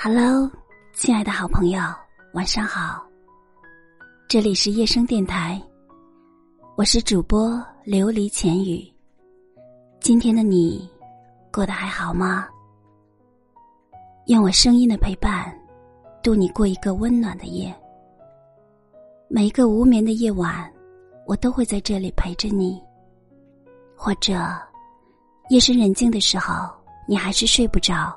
Hello，亲爱的好朋友，晚上好。这里是夜声电台，我是主播琉璃浅语。今天的你过得还好吗？用我声音的陪伴，度你过一个温暖的夜。每一个无眠的夜晚，我都会在这里陪着你。或者，夜深人静的时候，你还是睡不着。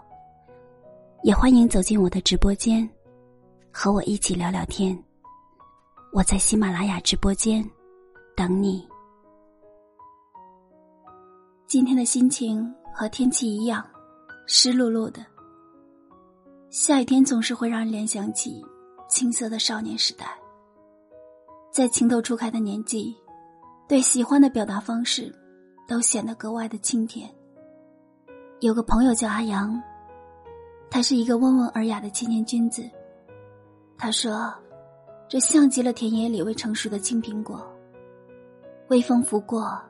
也欢迎走进我的直播间，和我一起聊聊天。我在喜马拉雅直播间等你。今天的心情和天气一样，湿漉漉的。下雨天总是会让人联想起青涩的少年时代，在情窦初开的年纪，对喜欢的表达方式都显得格外的清甜。有个朋友叫阿阳。他是一个温文尔雅的青年君子。他说：“这像极了田野里未成熟的青苹果。”微风拂过，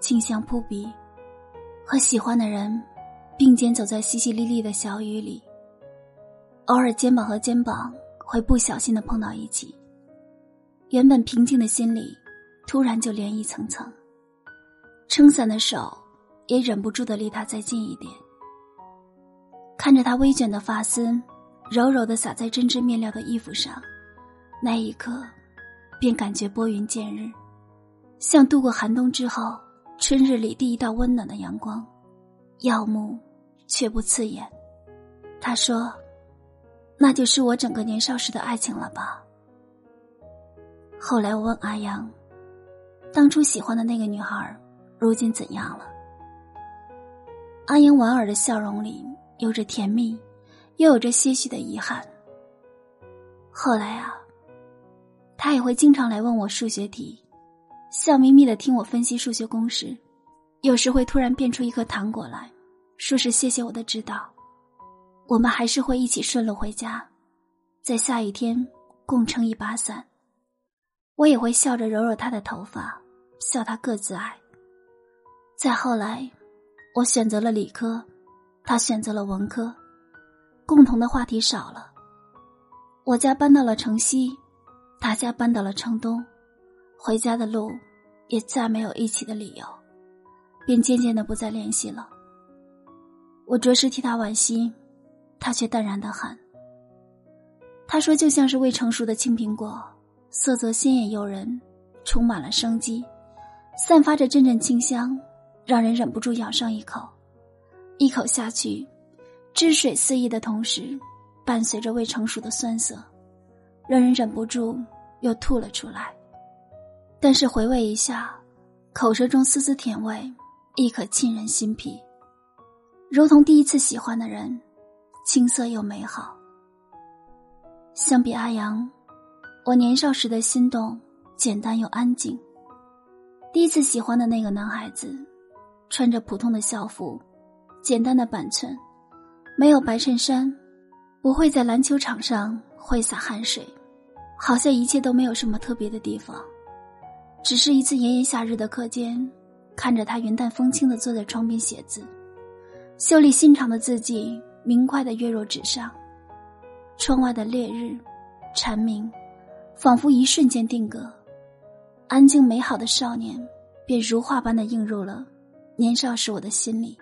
清香扑鼻，和喜欢的人并肩走在淅淅沥沥的小雨里。偶尔肩膀和肩膀会不小心的碰到一起，原本平静的心里突然就涟漪层层。撑伞的手也忍不住的离他再近一点。看着他微卷的发丝，柔柔的洒在针织面料的衣服上，那一刻，便感觉拨云见日，像度过寒冬之后春日里第一道温暖的阳光，耀目却不刺眼。他说：“那就是我整个年少时的爱情了吧？”后来我问阿阳：“当初喜欢的那个女孩，如今怎样了？”阿阳莞尔的笑容里。有着甜蜜，又有着些许的遗憾。后来啊，他也会经常来问我数学题，笑眯眯的听我分析数学公式，有时会突然变出一颗糖果来，说是谢谢我的指导。我们还是会一起顺路回家，在下雨天共撑一把伞。我也会笑着揉揉他的头发，笑他个子矮。再后来，我选择了理科。他选择了文科，共同的话题少了。我家搬到了城西，他家搬到了城东，回家的路也再没有一起的理由，便渐渐的不再联系了。我着实替他惋惜，他却淡然的很。他说：“就像是未成熟的青苹果，色泽鲜艳诱人，充满了生机，散发着阵阵清香，让人忍不住咬上一口。”一口下去，汁水四溢的同时，伴随着未成熟的酸涩，让人忍不住又吐了出来。但是回味一下，口舌中丝丝甜味，亦可沁人心脾，如同第一次喜欢的人，青涩又美好。相比阿阳，我年少时的心动简单又安静。第一次喜欢的那个男孩子，穿着普通的校服。简单的板寸，没有白衬衫，不会在篮球场上挥洒汗水，好像一切都没有什么特别的地方，只是一次炎炎夏日的课间，看着他云淡风轻的坐在窗边写字，秀丽心肠的字迹明快的跃入纸上，窗外的烈日，蝉鸣，仿佛一瞬间定格，安静美好的少年，便如画般的映入了年少时我的心里。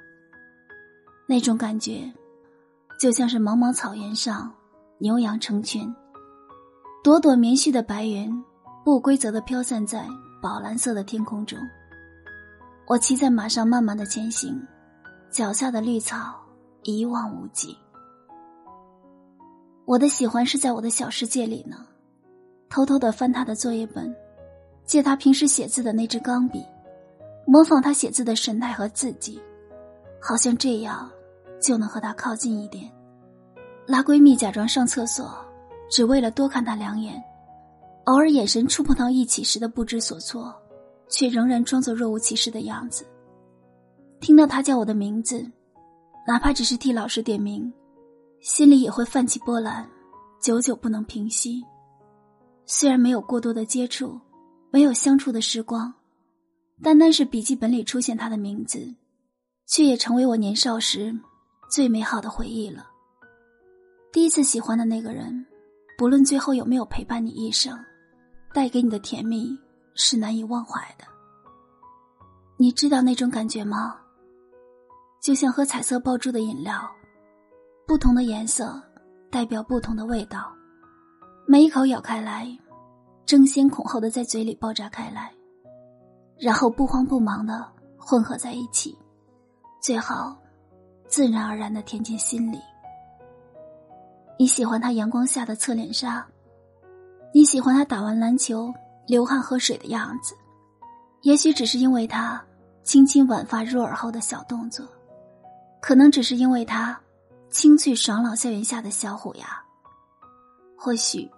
那种感觉，就像是茫茫草原上牛羊成群，朵朵棉絮的白云不规则的飘散在宝蓝色的天空中。我骑在马上慢慢的前行，脚下的绿草一望无际。我的喜欢是在我的小世界里呢，偷偷的翻他的作业本，借他平时写字的那支钢笔，模仿他写字的神态和字迹，好像这样。就能和他靠近一点，拉闺蜜假装上厕所，只为了多看他两眼。偶尔眼神触碰到一起时的不知所措，却仍然装作若无其事的样子。听到他叫我的名字，哪怕只是替老师点名，心里也会泛起波澜，久久不能平息。虽然没有过多的接触，没有相处的时光，单单是笔记本里出现他的名字，却也成为我年少时。最美好的回忆了。第一次喜欢的那个人，不论最后有没有陪伴你一生，带给你的甜蜜是难以忘怀的。你知道那种感觉吗？就像喝彩色爆珠的饮料，不同的颜色代表不同的味道，每一口咬开来，争先恐后的在嘴里爆炸开来，然后不慌不忙的混合在一起，最后自然而然的填进心里。你喜欢他阳光下的侧脸杀，你喜欢他打完篮球流汗喝水的样子，也许只是因为他轻轻挽发入耳后的小动作，可能只是因为他清脆爽朗校园下的小虎牙，或许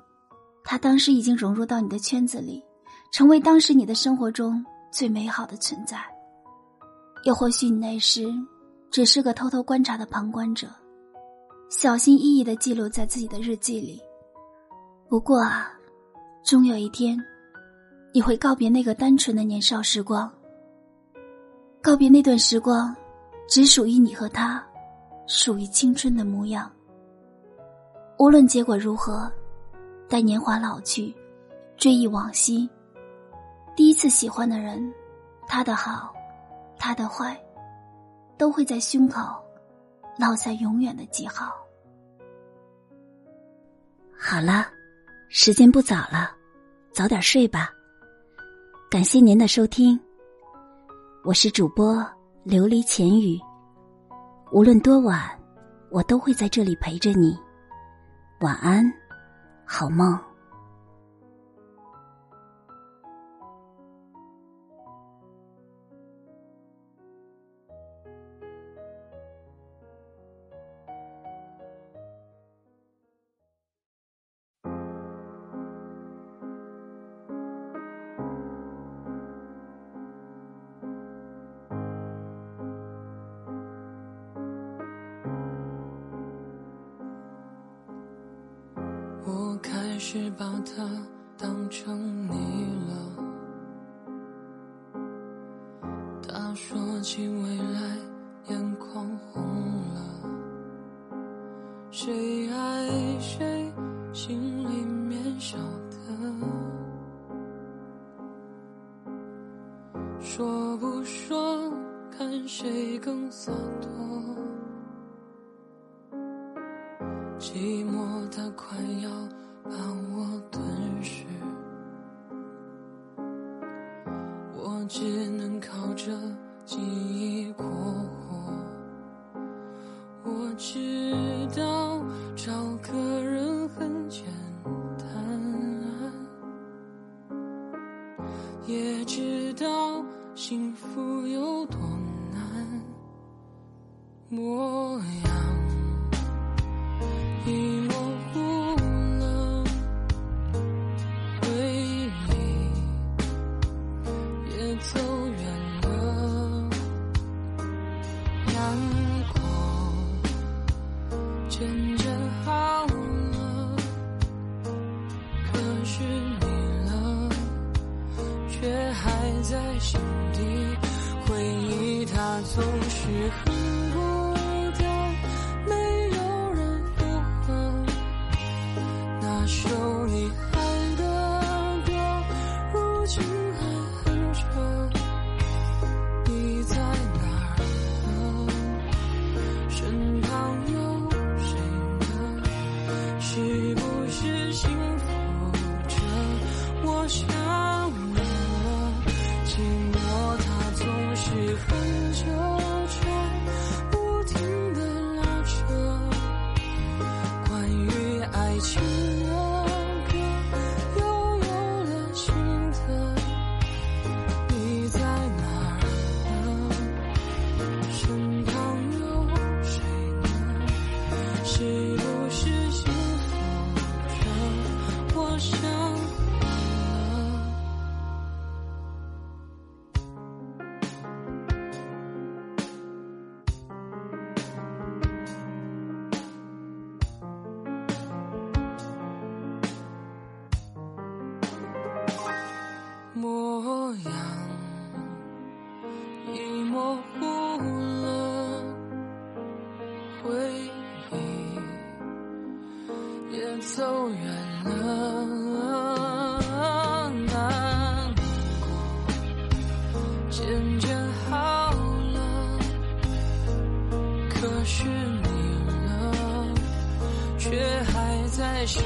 他当时已经融入到你的圈子里，成为当时你的生活中最美好的存在，又或许你那时只是个偷偷观察的旁观者。小心翼翼的记录在自己的日记里。不过啊，终有一天，你会告别那个单纯的年少时光，告别那段时光，只属于你和他，属于青春的模样。无论结果如何，待年华老去，追忆往昔，第一次喜欢的人，他的好，他的坏，都会在胸口。烙下永远的记号。好了，时间不早了，早点睡吧。感谢您的收听，我是主播琉璃浅语。无论多晚，我都会在这里陪着你。晚安，好梦。是把它当成你了。他说起未来，眼眶红了。谁爱谁，心里面晓得。说不说，看谁更洒脱。寂寞它快要。把我吞噬，我只能靠着记忆过活。我知道找个人很简单，也知道幸福有多难模样。在心底回忆它总是很也走远了，难过渐渐好了，可是你呢，却还在想